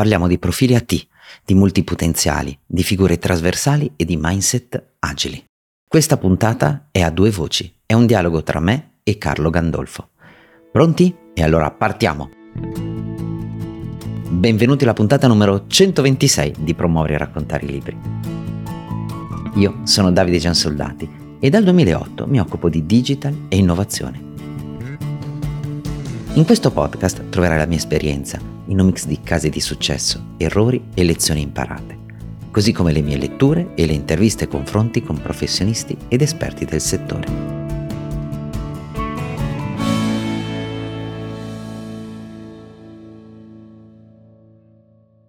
parliamo di profili a T, di multipotenziali, di figure trasversali e di mindset agili. Questa puntata è a due voci, è un dialogo tra me e Carlo Gandolfo. Pronti? E allora partiamo! Benvenuti alla puntata numero 126 di Promuovere e raccontare i libri. Io sono Davide Giansoldati e dal 2008 mi occupo di digital e innovazione. In questo podcast troverai la mia esperienza in un mix di casi di successo, errori e lezioni imparate, così come le mie letture e le interviste e confronti con professionisti ed esperti del settore.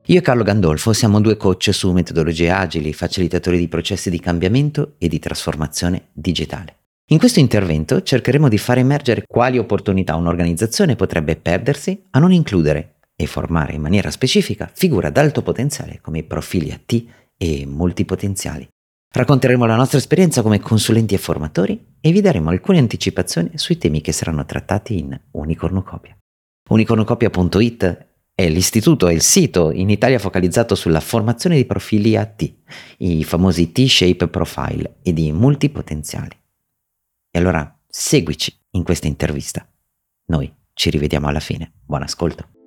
Io e Carlo Gandolfo siamo due coach su metodologie agili, facilitatori di processi di cambiamento e di trasformazione digitale. In questo intervento cercheremo di far emergere quali opportunità un'organizzazione potrebbe perdersi a non includere e formare in maniera specifica figure ad alto potenziale come i profili AT e multipotenziali. Racconteremo la nostra esperienza come consulenti e formatori e vi daremo alcune anticipazioni sui temi che saranno trattati in Unicornucopia. Unicornucopia.it è l'istituto, è il sito in Italia focalizzato sulla formazione di profili AT, i famosi T-shape profile e di multipotenziali. E allora seguici in questa intervista. Noi ci rivediamo alla fine. Buon ascolto.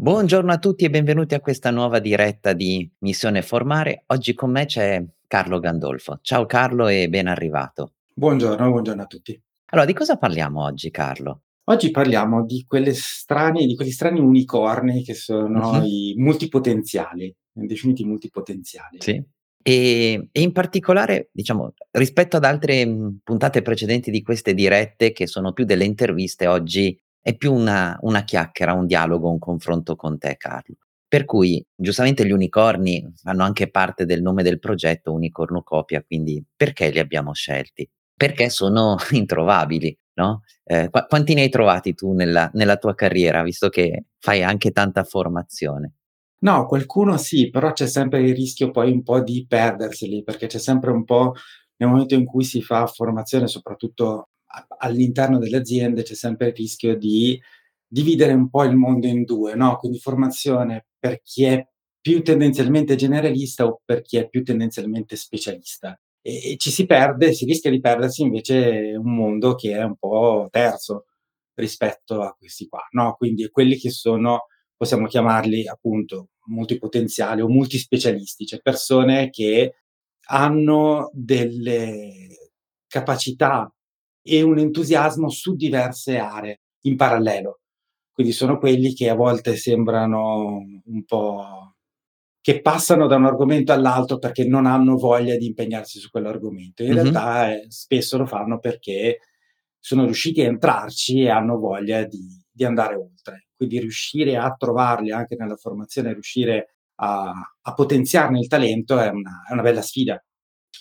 Buongiorno a tutti e benvenuti a questa nuova diretta di Missione Formare. Oggi con me c'è Carlo Gandolfo. Ciao Carlo e ben arrivato. Buongiorno, buongiorno a tutti. Allora, di cosa parliamo oggi Carlo? Oggi parliamo di quelle strane di quegli strani unicorni che sono Mhm. i multipotenziali, definiti multipotenziali. Sì. E, e in particolare, diciamo, rispetto ad altre mh, puntate precedenti di queste dirette, che sono più delle interviste, oggi è più una, una chiacchiera, un dialogo, un confronto con te, Carlo. Per cui, giustamente, gli unicorni fanno anche parte del nome del progetto Unicornucopia, quindi perché li abbiamo scelti? Perché sono introvabili, no? Eh, qua- quanti ne hai trovati tu nella, nella tua carriera, visto che fai anche tanta formazione? No, qualcuno sì, però c'è sempre il rischio poi un po' di perderseli, perché c'è sempre un po' nel momento in cui si fa formazione, soprattutto all'interno delle aziende, c'è sempre il rischio di dividere un po' il mondo in 2, no, quindi formazione per chi è più tendenzialmente generalista o per chi è più tendenzialmente specialista. E e ci si perde si rischia di perdersi invece un mondo che è un po' terzo rispetto a questi qua, no, quindi quelli che sono possiamo chiamarli appunto multipotenziali o multispecialisti, cioè persone che hanno delle capacità e un entusiasmo su diverse aree in parallelo. Quindi sono quelli che a volte sembrano un po' che passano da un argomento all'altro perché non hanno voglia di impegnarsi su quell'argomento. In Mhm. realtà, ehm, spesso lo fanno perché sono riusciti a entrarci e hanno voglia di di andare oltre. Quindi riuscire a trovarli anche nella formazione, riuscire a a potenziarne il talento è una è una bella sfida.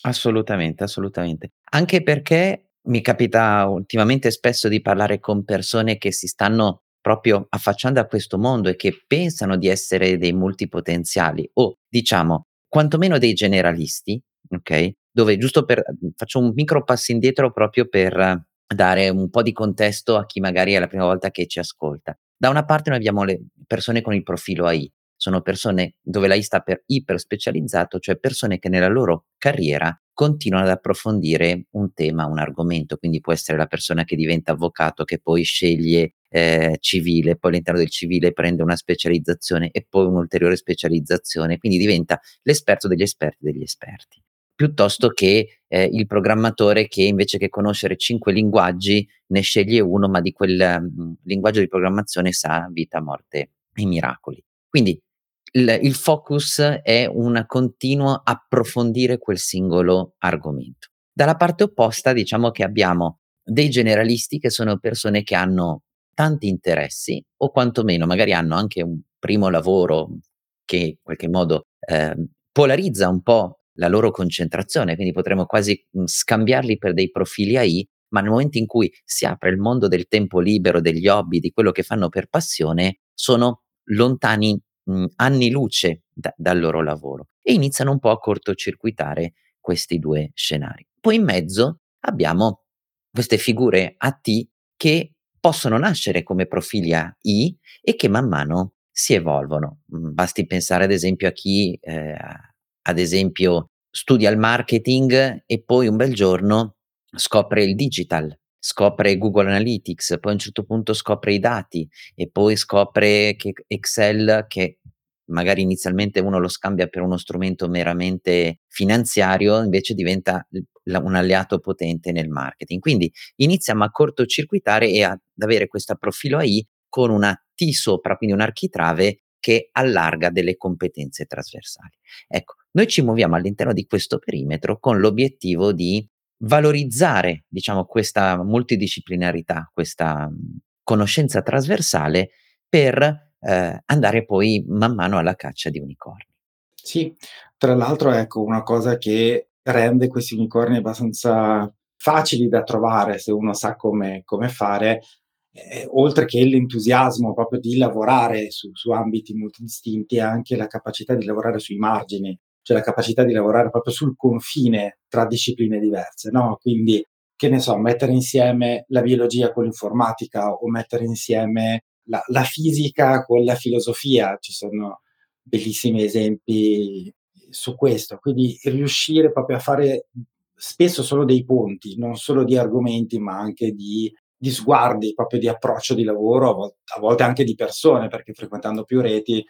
Assolutamente, assolutamente. Anche perché mi capita ultimamente spesso di parlare con persone che si stanno proprio affacciando a questo mondo e che pensano di essere dei multipotenziali o diciamo quantomeno dei generalisti, okay, dove giusto per mhmm, faccio un micro passo indietro proprio per dare un po' di contesto a chi magari è la prima volta che ci ascolta. Da una parte noi abbiamo le persone con il profilo AI, sono persone dove l'AI sta per iperspecializzato, cioè persone che nella loro carriera continuano ad approfondire un tema, un argomento, quindi può essere la persona che diventa avvocato, che poi sceglie ehm, civile, poi all'interno del civile prende una specializzazione e poi un'ulteriore specializzazione, quindi diventa l'esperto degli esperti degli esperti. Piuttosto che, ehm, il programmatore che invece che conoscere 5 linguaggi ne sceglie 1, ma di quel, mhmm, linguaggio di programmazione sa vita, morte e miracoli. Quindi il il focus è un continuo approfondire quel singolo argomento. Dalla parte opposta diciamo che abbiamo dei generalisti che sono persone che hanno tanti interessi o quantomeno magari hanno anche un primo lavoro che in qualche modo, ehm, polarizza un po' la loro concentrazione, quindi potremmo quasi, scambiarli per dei profili AI, ma nel momento in cui si apre il mondo del tempo libero, degli hobby, di quello che fanno per passione, sono lontani mhmm, anni luce da dal loro lavoro e iniziano un po' a cortocircuitare questi 2 scenari. Poi in mezzo abbiamo queste figure AT che possono nascere come profili AI e che man mano si evolvono. Mhmm, basti pensare ad esempio a chi, ehm, ad esempio studia il marketing e poi un bel giorno scopre il digital, scopre Google Analytics, poi a un certo punto scopre i dati e poi scopre che Excel che magari inizialmente uno lo scambia per uno strumento meramente finanziario, invece diventa un alleato potente nel marketing. Quindi iniziamo a cortocircuitare e ad avere questo profilo AI con una T sopra, quindi un architrave che allarga delle competenze trasversali. Ecco, noi ci muoviamo all'interno di questo perimetro con l'obiettivo di valorizzare, diciamo, questa multidisciplinarità, questa, conoscenza trasversale per ehm, andare poi man mano alla caccia di unicorni. Sì, tra l'altro ecco una cosa che rende questi unicorni abbastanza facili da trovare se uno sa come come fare, ehm, oltre che l'entusiasmo proprio di lavorare su su ambiti molto distinti, è anche la capacità di lavorare sui margini, cioè la capacità di lavorare proprio sul confine tra discipline diverse, no, quindi, che ne so, mettere insieme la biologia con l'informatica o mettere insieme la la fisica con la filosofia. Ci sono bellissimi esempi su questo. Quindi riuscire proprio a fare, spesso solo dei ponti, non solo di argomenti, ma anche di di sguardi, proprio di approccio di lavoro, a vol a volte anche di persone, perché frequentando più reti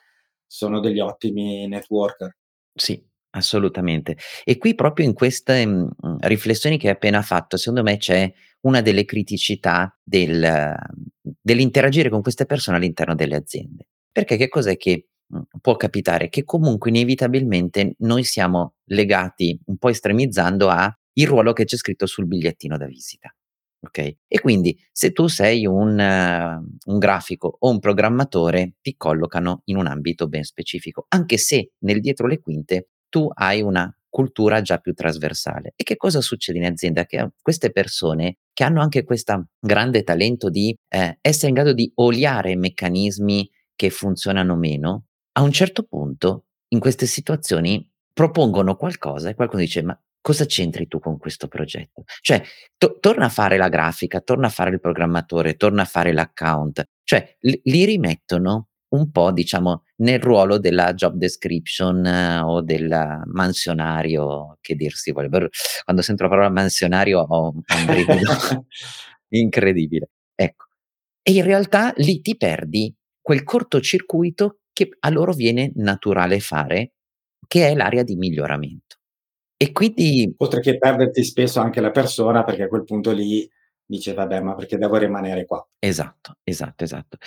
sono degli ottimi networker. Sì, assolutamente. E qui proprio in queste, mhmm, riflessioni che hai appena fatto, secondo me c'è una delle criticità del mhmm, dell'interagire con queste persone all'interno delle aziende. Perché che cos'è che, mhmm, può capitare? Che comunque inevitabilmente noi siamo legati, un po' estremizzando, a il ruolo che c'è scritto sul bigliettino da visita, okay, e quindi se tu sei un un grafico o un programmatore, ti collocano in un ambito ben specifico, anche se nel dietro le quinte tu hai una cultura già più trasversale. E che cosa succede in azienda? Che a queste persone, che hanno anche questa grande talento di, ehm, essere in grado di oliare meccanismi che funzionano meno, a un certo punto in queste situazioni propongono qualcosa e qualcuno dice: "Ma cosa c'entri tu con questo progetto?" Cioè to torna a fare la grafica, torna a fare il programmatore, torna a fare l'account, cioè l li rimettono un po' diciamo nel ruolo della job description o del mansionario, che dir si voglia. Brr, quando sento la parola mansionario ho ho un brivido incredibile. Ecco. E in realtà lì ti perdi quel cortocircuito che a loro viene naturale fare, che è l'area di miglioramento. E quindi Oltre che perderti spesso anche la persona, perché a quel punto lì dice: "Vabbè, ma perché devo rimanere qua?" Esatto, esatto, esatto.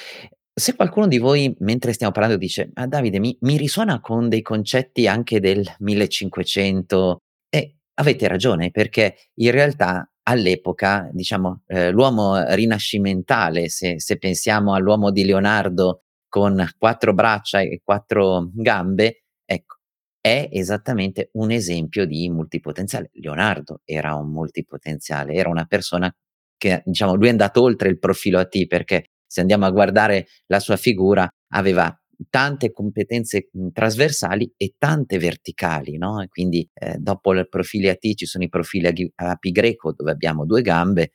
Se qualcuno di voi, mentre stiamo parlando, dice: "Ma Davide mi mi risuona con dei concetti anche del 1500", eh, avete ragione, perché in realtà all'epoca, diciamo, ehm, l'uomo rinascimentale, se se pensiamo all'uomo di Leonardo con 4 braccia e 4 gambe, ecco, è esattamente un esempio di multipotenziale. Leonardo era un multipotenziale, era una persona che diciamo lui è andato oltre il profilo AT, perché se andiamo a guardare la sua figura aveva tante competenze, mhmm, trasversali e tante verticali, no, quindi, ehm, dopo il profili AT ci sono i profili a a pi greco dove abbiamo 2 gambe,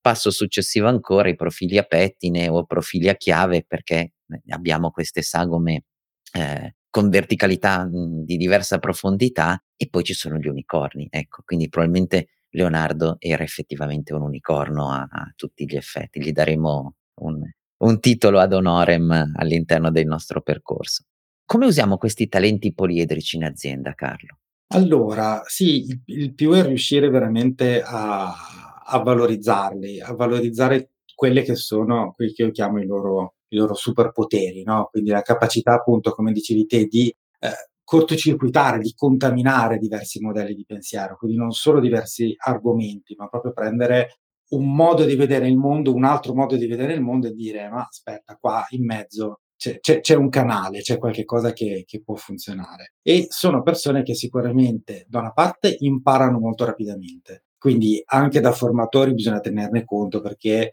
passo successivo ancora i profili a pettine o profili a chiave perché, ehm, abbiamo queste sagome, ehm, con verticalità, mhmm, di diversa profondità e poi ci sono gli unicorni, ecco. Quindi probabilmente Leonardo era effettivamente un unicorno a a tutti gli effetti. Gli daremo un un titolo ad honorem all'interno del nostro percorso. Come usiamo questi talenti poliedrici in azienda, Carlo? Allora, sì, il il più è riuscire veramente a a valorizzarli, a valorizzare quelle che sono quelli che io chiamo i loro i loro superpoteri, no, quindi la capacità appunto, come dicevi te, di, ehm, cortocircuitare, di contaminare diversi modelli di pensiero, quindi non solo diversi argomenti, ma proprio prendere un modo di vedere il mondo, un altro modo di vedere il mondo e dire: "Ma aspetta, qua in mezzo c'è c'è c'è un canale, c'è qualche cosa che che può funzionare." E sono persone che sicuramente, da una parte, imparano molto rapidamente, quindi anche da formatori bisogna tenerne conto perché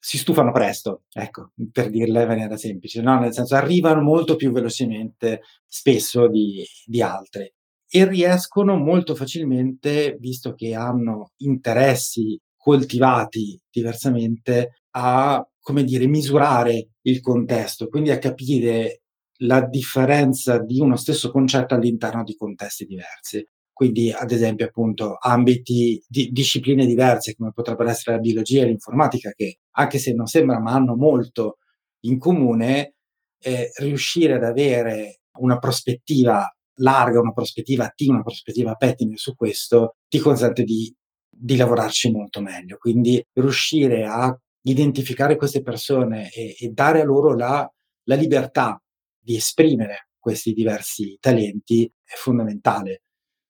si stufano presto, ecco, per dirla in maniera semplice, no, nel senso arrivano molto più velocemente spesso di di altri e riescono molto facilmente, visto che hanno interessi coltivati diversamente, a, come dire, misurare il contesto, quindi a capire la differenza di uno stesso concetto all'interno di contesti diversi. Quindi, ad esempio, appunto, ambiti di discipline diverse, come potrebbero essere la biologia e l'informatica, che anche se non sembra, ma hanno molto in comune, ehm, riuscire ad avere una prospettiva larga, una prospettiva attiva, una prospettiva pettine su questo, ti consente di di lavorarci molto meglio. Quindi riuscire a identificare queste persone e e dare a loro la la libertà di esprimere questi diversi talenti è fondamentale.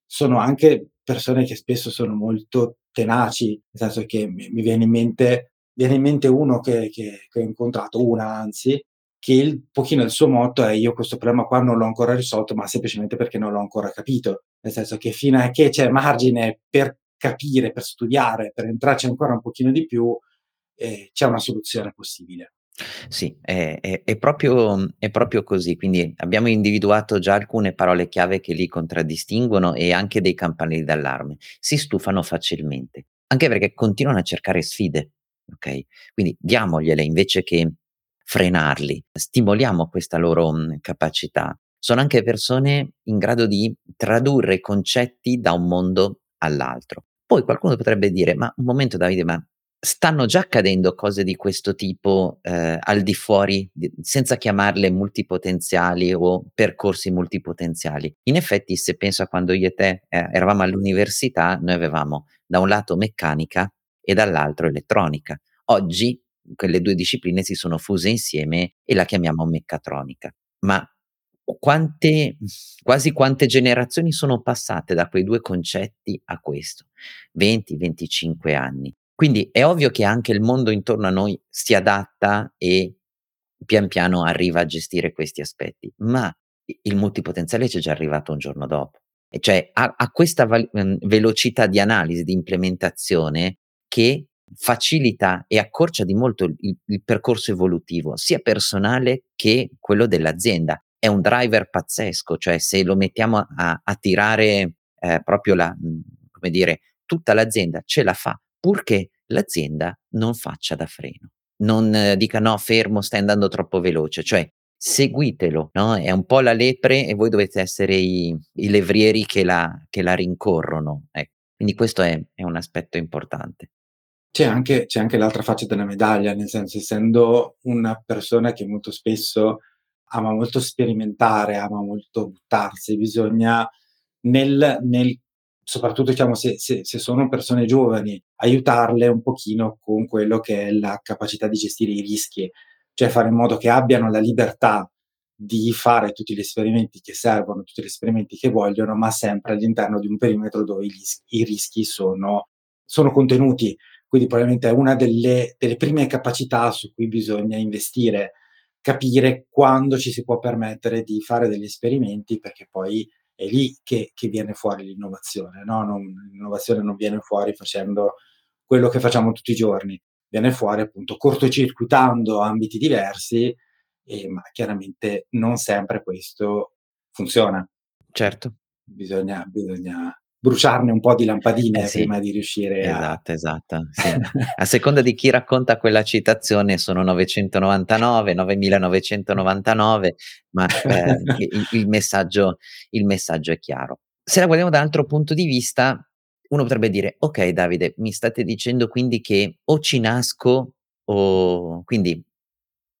Sono anche persone che spesso sono molto tenaci, nel senso che mi mi viene in mente viene in mente uno che che che ho incontrato, una anzi, che il pochino il suo motto è: "Io questo problema qua non l'ho ancora risolto, ma semplicemente perché non l'ho ancora capito." Nel senso che fino a che c'è margine per capire, per studiare, per entrarci ancora un pochino di più, ehm, c'è una soluzione possibile. Sì, è è è proprio è proprio così. Quindi abbiamo individuato già alcune parole chiave che li contraddistinguono e anche dei campanelli d'allarme. Si stufano facilmente, anche perché continuano a cercare sfide, okay, quindi diamogliele invece che frenarli, stimoliamo questa loro, mhmm, capacità. Sono anche persone in grado di tradurre concetti da un mondo all'altro. Poi qualcuno potrebbe dire: "Ma un momento Davide, ma stanno già accadendo cose di questo tipo, ehm, al di fuori di senza chiamarle multipotenziali o percorsi multipotenziali?" In effetti, se penso a quando io e te, ehm, eravamo all'università, noi avevamo da un lato meccanica e dall'altro elettronica. Oggi quelle 2 discipline si sono fuse insieme e la chiamiamo meccatronica. Ma quante quasi quante generazioni sono passate da quei 2 concetti a questo? 20, 25 anni. Quindi è ovvio che anche il mondo intorno a noi si adatta e pian piano arriva a gestire questi aspetti, ma il multipotenziale c'è già arrivato un giorno dopo. E cioè ha ha questa val mhmm, velocità di analisi, di implementazione che facilita e accorcia di molto il il percorso evolutivo, sia personale che quello dell'azienda. È un driver pazzesco, cioè se lo mettiamo a a tirare, ehm, proprio la mhmm, come dire, tutta l'azienda ce la fa, purché l'azienda non faccia da freno. Non eh, dica: "No, fermo, stai andando troppo veloce." Cioè seguitelo, no, è un po' la lepre e voi dovete essere i i levrieri che la che la rincorrono, ec quindi questo è è un aspetto importante. C'è anche c'è anche l'altra faccia della medaglia, nel senso, essendo una persona che molto spesso ama molto sperimentare, ama molto buttarsi, bisogna nel nel soprattutto diciamo se se se sono persone giovani, aiutarle un pochino con quello che è la capacità di gestire i rischi, cioè fare in modo che abbiano la libertà di fare tutti gli esperimenti che servono, tutti gli esperimenti che vogliono, ma sempre all'interno di un perimetro dove i i rischi sono sono contenuti. Quindi probabilmente è una delle delle prime capacità su cui bisogna investire, capire quando ci si può permettere di fare degli esperimenti, perché poi è lì che che viene fuori l'innovazione, no, non l'innovazione non viene fuori facendo quello che facciamo tutti i giorni, viene fuori appunto cortocircuitando ambiti diversi, ehm, ma chiaramente non sempre questo funziona. Certo. Bisogna bisogna bruciarne un po' di Eh lampadine sì. prima di riuscire a Esatto, esatto, sì. A seconda di chi racconta quella citazione sono 999, 9999, ma, i il il messaggio il messaggio è chiaro. Se la guardiamo da un altro punto di vista, uno potrebbe dire: "Okay Davide, mi state dicendo quindi che o ci nasco o quindi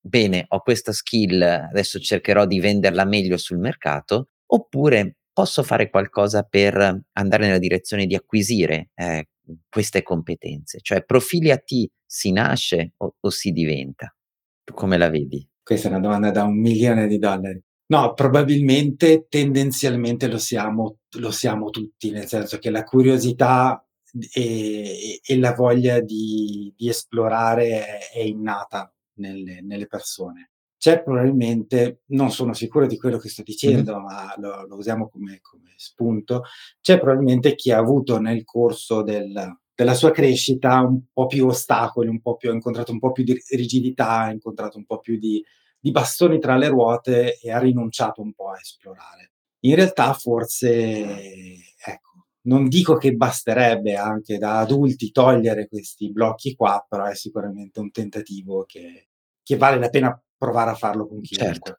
bene, ho questa skill, adesso cercherò di venderla meglio sul mercato, oppure posso fare qualcosa per andare nella direzione di acquisire eh, queste competenze? Cioè profili a T si nasce o, o si diventa? Come la vedi? Questa è una domanda da un milione di dollari. No, probabilmente tendenzialmente lo siamo, lo siamo tutti, nel senso che la curiosità e, e la voglia di, di esplorare è, è innata nelle, nelle, persone. C'è probabilmente, non sono sicuro di quello che sto dicendo, mm-hmm. ma lo, lo usiamo come, come, spunto, c'è probabilmente chi ha avuto nel corso del, della sua crescita un po' più ostacoli, un po' più, ha incontrato un po' più di rigidità, ha incontrato un po' più di, di bastoni tra le ruote e ha rinunciato un po' a esplorare. In realtà forse, ecco, non dico che basterebbe anche da adulti togliere questi blocchi qua, però è sicuramente un tentativo che, che vale la pena provare a farlo con chiunque. Certo.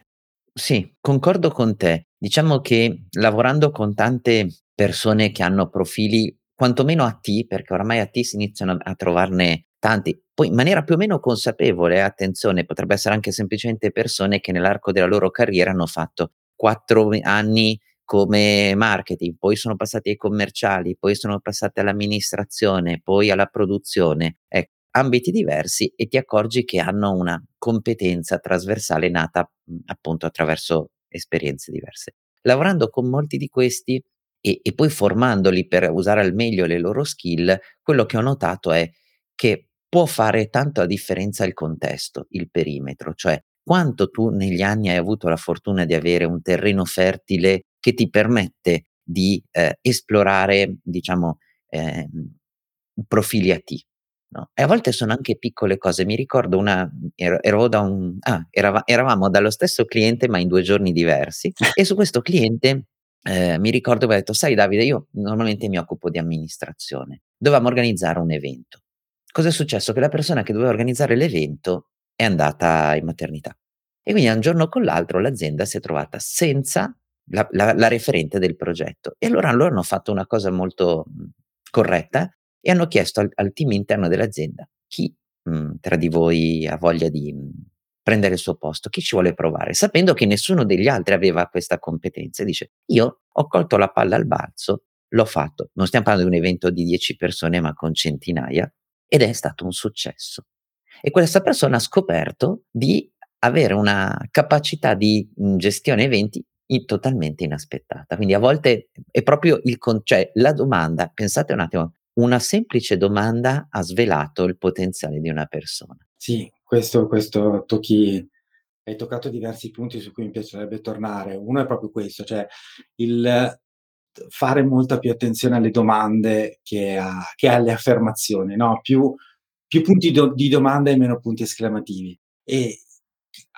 Sì, concordo con te. Diciamo che lavorando con tante persone che hanno profili quantomeno a T, perché ormai a T si iniziano a trovarne tanti, poi in maniera più o meno consapevole, attenzione, potrebbe essere anche semplicemente persone che nell'arco della loro carriera hanno fatto quattro anni come marketing, poi sono passati ai commerciali, poi sono passati all'amministrazione, poi alla produzione. Ecco, ambiti diversi e ti accorgi che hanno una competenza trasversale nata mh, appunto attraverso esperienze diverse. Lavorando con molti di questi e, e poi formandoli per usare al meglio le loro skill, quello che ho notato è che può fare tanto la differenza il contesto, il perimetro, cioè quanto tu negli anni hai avuto la fortuna di avere un terreno fertile che ti permette di eh, esplorare, diciamo, eh, profili a T. No? E a volte sono anche piccole cose. Mi ricordo una, ero, ero da un, ah, erava, eravamo dallo stesso cliente ma in due giorni diversi e su questo cliente eh, mi ricordo che ho detto, sai Davide, io normalmente mi occupo di amministrazione, dovevamo organizzare un evento. Cosa è successo? Che la persona che doveva organizzare l'evento è andata in maternità. E quindi un giorno con l'altro l'azienda si è trovata senza la, la, la referente del progetto. E allora loro hanno fatto una cosa molto corretta e hanno chiesto al, al team interno dell'azienda chi mh, mhmm, tra di voi ha voglia di mh, mhmm, prendere il suo posto, chi ci vuole provare, sapendo che nessuno degli altri aveva questa competenza. Dice, io ho colto la palla al balzo, l'ho fatto. Non stiamo parlando di un evento di 10 persone, ma con centinaia, ed è stato un successo. E questa persona ha scoperto di avere una capacità di mhmm, gestione eventi totalmente inaspettata. Quindi a volte è proprio il concetto, cioè la domanda, pensate un attimo, una semplice domanda ha svelato il potenziale di una persona. Sì, questo, questo tocchi, hai toccato diversi punti su cui mi piacerebbe tornare. Uno è proprio questo, cioè il fare molta più attenzione alle domande che, a, che alle affermazioni, no? più, più punti do, di domanda e meno punti esclamativi. E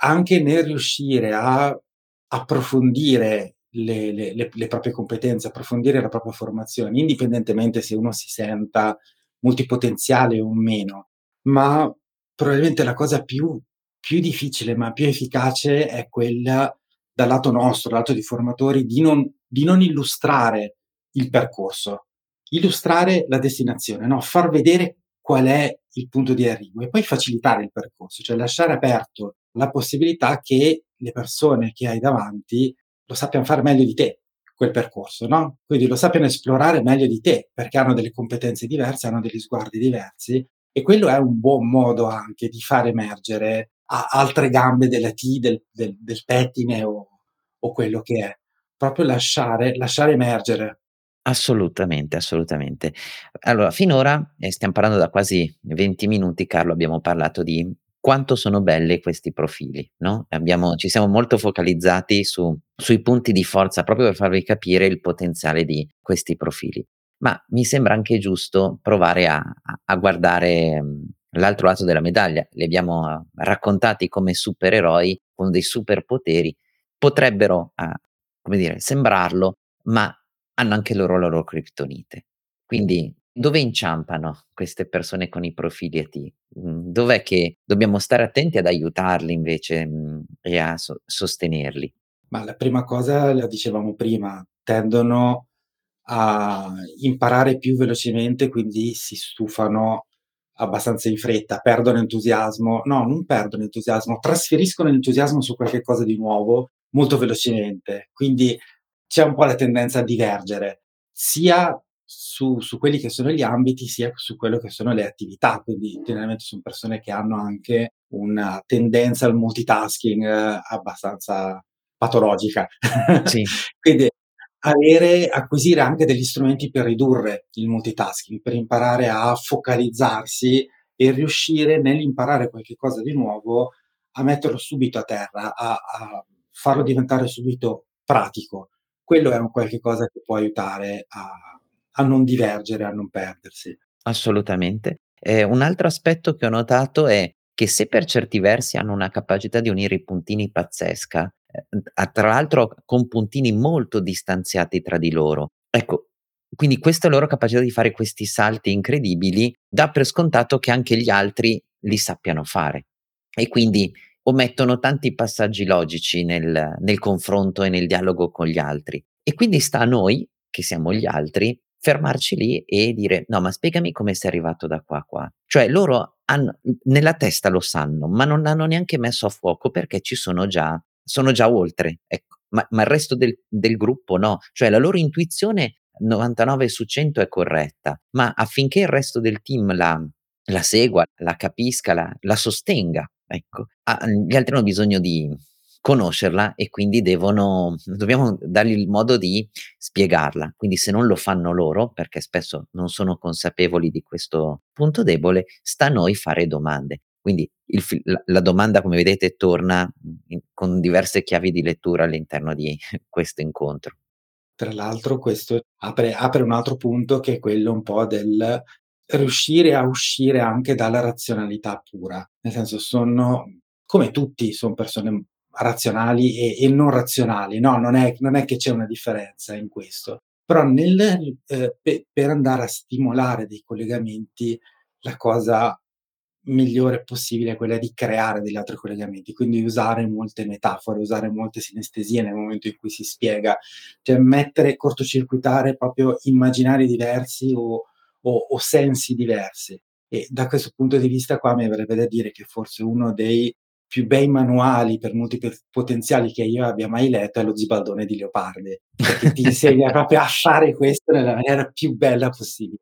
anche nel riuscire a approfondire le, le, le, proprie competenze, approfondire la propria formazione, indipendentemente se uno si senta multipotenziale o meno. Ma probabilmente la cosa più, più difficile, ma più efficace è quella dal lato nostro, dal lato dei formatori, di non, di non illustrare il percorso, illustrare la destinazione, no? far vedere qual è il punto di arrivo e poi facilitare il percorso, cioè lasciare aperto la possibilità che le persone che hai davanti lo sappiano fare meglio di te quel percorso, no? Quindi lo sappiano esplorare meglio di te perché hanno delle competenze diverse, hanno degli sguardi diversi e quello è un buon modo anche di far emergere altre gambe della T, del del del pettine o o quello che è. Proprio lasciare lasciare emergere. Assolutamente, assolutamente. Allora, finora, e stiam parlando da quasi 20 minuti Carlo, abbiamo parlato di quanto sono belli questi profili, no, abbiamo ci siamo molto focalizzati su sui punti di forza proprio per farvi capire il potenziale di questi profili. Ma mi sembra anche giusto provare a a guardare, mhmm, l'altro lato della medaglia. Li abbiamo raccontati come supereroi con dei superpoteri, potrebbero, a come dire, sembrarlo, ma hanno anche loro la loro criptonite. Quindi dove inciampano queste persone con i profili ET? Mhmm, dov'è che dobbiamo stare attenti ad aiutarli invece, mhmm, e a so sostenerli? Ma la prima cosa la dicevamo prima, tendono a imparare più velocemente, quindi si stufano abbastanza in fretta, perdono entusiasmo no, non perdono entusiasmo, trasferiscono l'entusiasmo su qualche cosa di nuovo molto velocemente. Quindi c'è un po' la tendenza a divergere, sia su su quelli che sono gli ambiti, sia su quello che sono le attività. Quindi generalmente son persone che hanno anche una tendenza al multitasking abbastanza patologica. Sì. Quindi avere acquisire anche degli strumenti per ridurre il multitasking, per imparare a focalizzarsi e riuscire nell'imparare qualche cosa di nuovo a metterlo subito a terra, a a farlo diventare subito pratico. Quello è un qualche cosa che può aiutare a a non divergere, a non perdersi. Assolutamente. E un altro aspetto che ho notato è che se per certi versi hanno una capacità di unire i puntini pazzesca, a tra l'altro con puntini molto distanziati tra di loro. Ecco, quindi questa loro capacità di fare questi salti incredibili dà per scontato che anche gli altri li sappiano fare e quindi omettono tanti passaggi logici nel nel confronto e nel dialogo con gli altri. E quindi sta a noi, che siamo gli altri, fermarci lì e dire: "No, ma spiegami come sei arrivato da qua a qua." Cioè loro hanno nella testa lo sanno, ma non l'hanno neanche messo a fuoco perché ci sono già sono già oltre, ecco. Ma ma il resto del del gruppo no. Cioè la loro intuizione 99 su 100 è corretta, ma affinché il resto del team la la segua, la capisca, la la sostenga, ecco, ha gli altri hanno bisogno di conoscerla e quindi devono dobbiamo dargli il modo di spiegarla. Quindi se non lo fanno loro, perché spesso non sono consapevoli di questo punto debole, sta a noi fare domande. Quindi il la domanda come vedete torna, in con diverse chiavi di lettura all'interno di questo incontro. Tra l'altro questo apre apre un altro punto che è quello un po' del riuscire a uscire anche dalla razionalità pura. Nel senso sono come tutti, son persone razionali e e non razionali, no, non è non è che c'è una differenza in questo. Però nel ehm, pe per andare a stimolare dei collegamenti, la cosa migliore possibile è quella di creare degli altri collegamenti, quindi usare molte metafore, usare molte sinestesie nel momento in cui si spiega, cioè mettere cortocircuitare proprio immaginari diversi o o o sensi diversi. E da questo punto di vista qua mi verrebbe da dire che forse uno dei più bei manuali per multiple potenziali che io abbia mai letto è Lo Zibaldone di Leopardi, perché ti insegna proprio a fare questo nella maniera più bella possibile.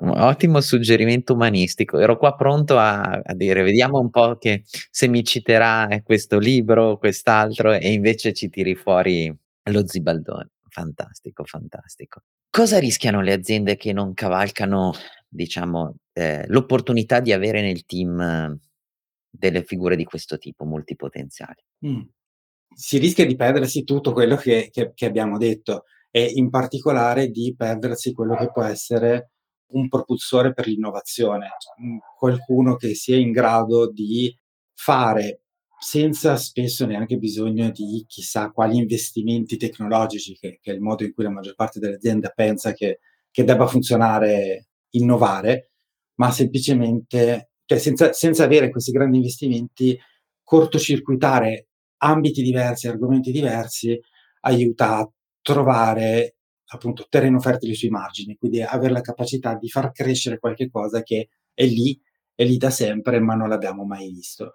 Ottimo suggerimento umanistico. Ero qua pronto a a dire: "Vediamo un po' che se mi citerà, questo libro, quest'altro", e invece ci tiri fuori Lo Zibaldone. Fantastico, fantastico. Cosa rischiano le aziende che non cavalcano, diciamo, ehm, l'opportunità di avere nel team delle figure di questo tipo, multipotenziali? Mh. Si rischia di perdersi tutto quello che che che abbiamo detto e in particolare di perdersi quello che può essere un propulsore per l'innovazione, cioè, qualcuno che sia in grado di fare, senza spesso neanche bisogno di chissà quali investimenti tecnologici, che che è il modo in cui la maggior parte delle aziende pensa che che debba funzionare innovare, ma semplicemente cioè senza senza avere questi grandi investimenti, cortocircuitare ambiti diversi, argomenti diversi, aiuta a trovare appunto terreno fertile sui margini, quindi aver la capacità di far crescere qualche cosa che è lì, è lì da sempre, ma non l'abbiamo mai visto.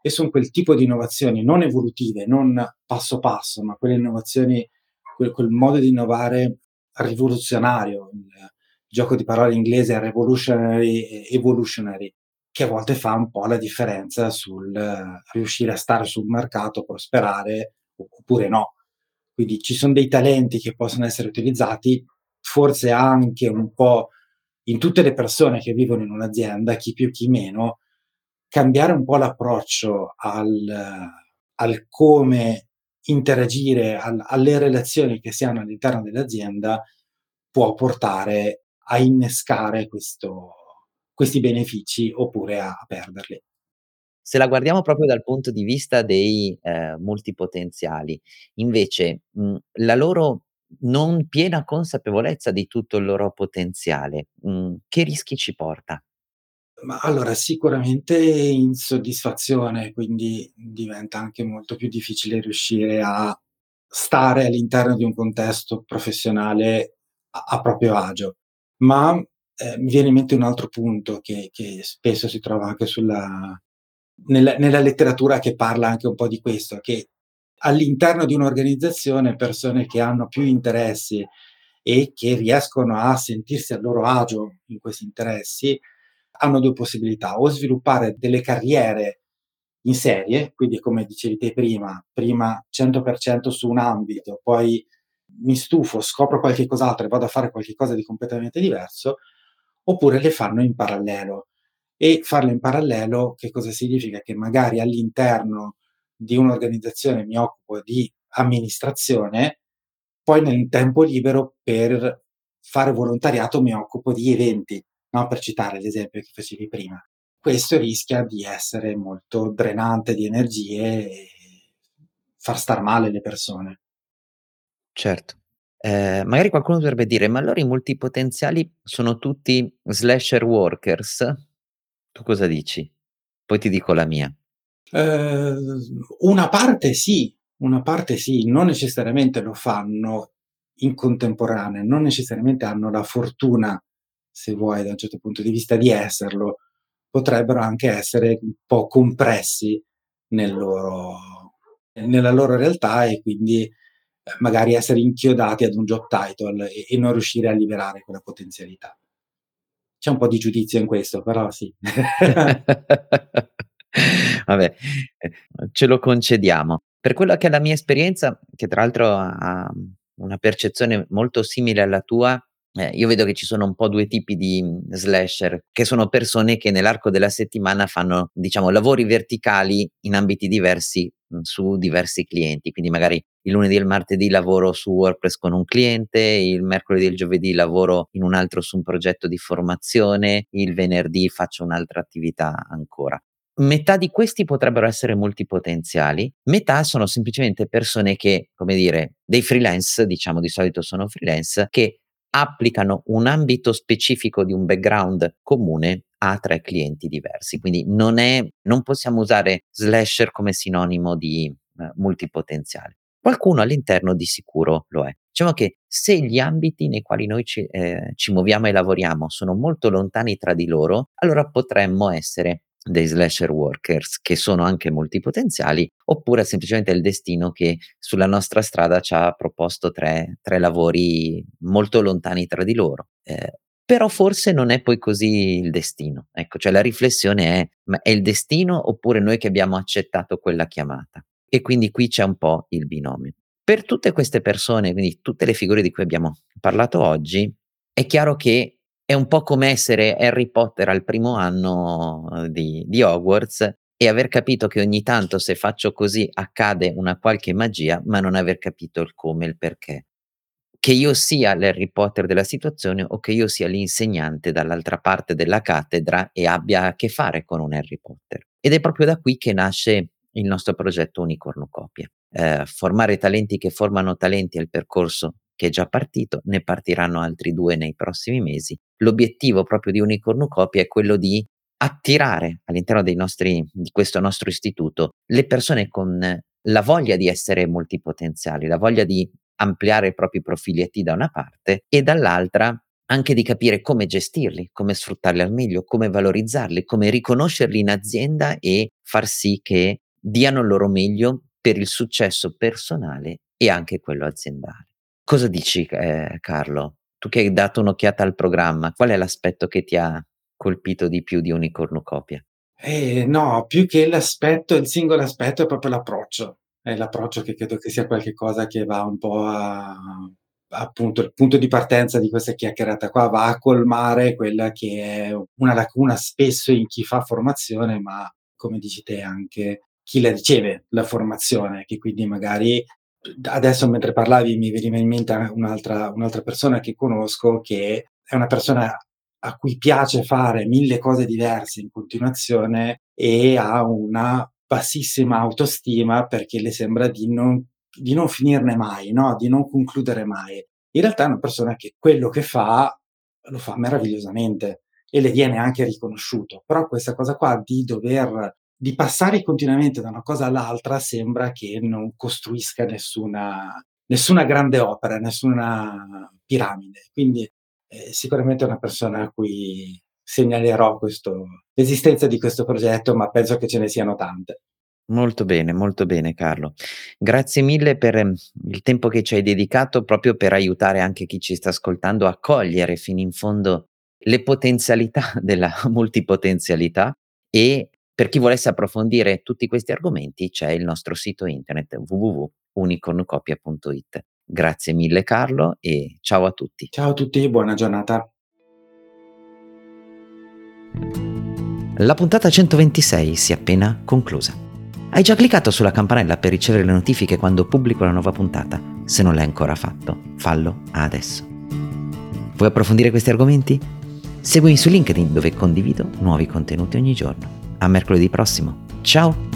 E son quel tipo di innovazioni non evolutive, non passo passo, ma quelle innovazioni quel quel modo di innovare rivoluzionario, il gioco di parole inglese revolutionary evolutionary, che a volte fa un po' la differenza sul riuscire a stare sul mercato, prosperare oppure no. Quindi ci son dei talenti che possono essere utilizzati, forse anche un po' in tutte le persone che vivono in un'azienda, chi più chi meno, cambiare un po' l'approccio al al come interagire, al alle relazioni che si hanno all'interno dell'azienda, può portare a innescare questo questi benefici oppure a perderli. Se la guardiamo proprio dal punto di vista dei, ehm, multipotenziali, invece, mhmm, la loro non piena consapevolezza di tutto il loro potenziale, mhmm, che rischi ci porta? Ma allora sicuramente insoddisfazione, quindi diventa anche molto più difficile riuscire a stare all'interno di un contesto professionale a a proprio agio. Ma, ehm, mi viene in mente un altro punto che che spesso si trova anche sulla nella nella letteratura che parla anche un po' di questo, che all'interno di un'organizzazione persone che hanno più interessi e che riescono a sentirsi a loro agio in questi interessi, hanno 2 possibilità: o sviluppare delle carriere in serie, quindi come dicevi te prima, prima 100% su un ambito, poi mi stufo, scopro qualche cos'altro e vado a fare qualche cosa di completamente diverso, oppure le fanno in parallelo. E farle in parallelo che cosa significa? Che magari all'interno di un'organizzazione mi occupo di amministrazione, poi nel tempo libero per fare volontariato mi occupo di eventi, no, per citare l'esempio che facevi prima. Questo rischia di essere molto drenante di energie e far star male le persone. Certo. Ehm, magari qualcuno dovrebbe dire: "Ma allora i multipotenziali sono tutti slasher workers?" Tu cosa dici? Poi ti dico la mia. Ehm, una parte sì, una parte sì, non necessariamente lo fanno in contemporanea, non necessariamente hanno la fortuna, se vuoi da un certo punto di vista, di esserlo. Potrebbero anche essere un po' compressi nel loro nella loro realtà e quindi, magari essere inchiodati ad un job title e e non riuscire a liberare quella potenzialità. C'è un po' di giudizio in questo, però sì. Vabbè, ce lo concediamo. Per quella che è la mia esperienza, che tra l'altro ha una percezione molto simile alla tua, ehm, io vedo che ci sono un po' 2 tipi di, mhmm, slasher, che sono persone che nell'arco della settimana fanno, diciamo, lavori verticali in ambiti diversi, su diversi clienti. Quindi magari il lunedì e il martedì lavoro su WordPress con un cliente, il mercoledì e il giovedì lavoro in un altro su un progetto di formazione, il venerdì faccio un'altra attività ancora. Metà di questi potrebbero essere multipotenziali, metà sono semplicemente persone che, come dire, dei freelance, diciamo di solito sono freelance, che applicano un ambito specifico di un background comune a 3 clienti diversi. Quindi non è non possiamo usare slasher come sinonimo di, ehm, multipotenziale. Qualcuno all'interno di sicuro lo è. Diciamo che se gli ambiti nei quali noi ci ehm, ci muoviamo e lavoriamo sono molto lontani tra di loro, allora potremmo essere dei slasher workers che sono anche multipotenziali, oppure semplicemente il destino che sulla nostra strada c'ha proposto 3 3 lavori molto lontani tra di loro. Ehm, però forse non è poi così il destino. Ecco, cioè la riflessione è: ma è il destino oppure noi che abbiamo accettato quella chiamata? E quindi qui c'è un po' il binomio. Per tutte queste persone, quindi tutte le figure di cui abbiamo parlato oggi, è chiaro che è un po' come essere Harry Potter al primo anno uhm, di di Hogwarts e aver capito che ogni tanto se faccio così accade una qualche magia, ma non aver capito il come e il perché. Che io sia l'Harry Potter della situazione o che io sia l'insegnante dall'altra parte della cattedra e abbia a che fare con un Harry Potter. Ed è proprio da qui che nasce il nostro progetto Unicornucopia. Ehm, formare talenti che formano talenti è il percorso che è già partito, ne partiranno altri 2 nei prossimi mesi. L'obiettivo proprio di Unicornucopia è quello di attirare all'interno nostri di questo nostro istituto le persone con la voglia di essere multipotenziali, la voglia di ampliare i propri profili IT da una parte e dall'altra anche di capire come gestirli, come sfruttarli al meglio, come valorizzarli, come riconoscerli in azienda e far sì che diano il loro meglio per il successo personale e anche quello aziendale. Cosa dici, ehm, Carlo? Tu che hai dato un'occhiata al programma, qual è l'aspetto che ti ha colpito di più di Unicornucopia? Eh, no, più che l'aspetto il singolo aspetto è proprio l'approccio. È l'approccio che credo che sia qualche cosa che va un po' a appunto il punto di partenza di questa chiacchierata qua, va a colmare quella che è una lacuna spesso in chi fa formazione, ma come dici te anche chi la riceve la formazione, che quindi magari adesso mentre parlavi mi veniva in mente un'altra un'altra persona che conosco che è una persona a cui piace fare mille cose diverse in continuazione e ha una bassissima autostima perché le sembra di non di non finirne mai, no, di non concludere mai. In realtà è una persona che quello che fa, lo fa meravigliosamente e le viene anche riconosciuto. Però questa cosa qua di dover di passare continuamente da una cosa all'altra sembra che non costruisca nessuna nessuna grande opera, nessuna piramide. Quindi eh, sicuramente è una persona a cui segnalerò questo, l'esistenza di questo progetto, ma penso che ce ne siano tante. Molto bene, molto bene Carlo. Grazie mille per ehm, il tempo che ci hai dedicato proprio per aiutare anche chi ci sta ascoltando a cogliere fino in fondo le potenzialità della multipotenzialità e per chi volesse approfondire tutti questi argomenti c'è il nostro sito internet www.unicorncopia.it. Grazie mille Carlo e ciao a tutti. Ciao a tutti, buona giornata. La puntata 126 si è appena conclusa. Hai già cliccato sulla campanella per ricevere le notifiche quando pubblico la nuova puntata? Se non l'hai ancora fatto, fallo adesso. Vuoi approfondire questi argomenti? Seguimi su LinkedIn dove condivido nuovi contenuti ogni giorno. A mercoledì prossimo. Ciao!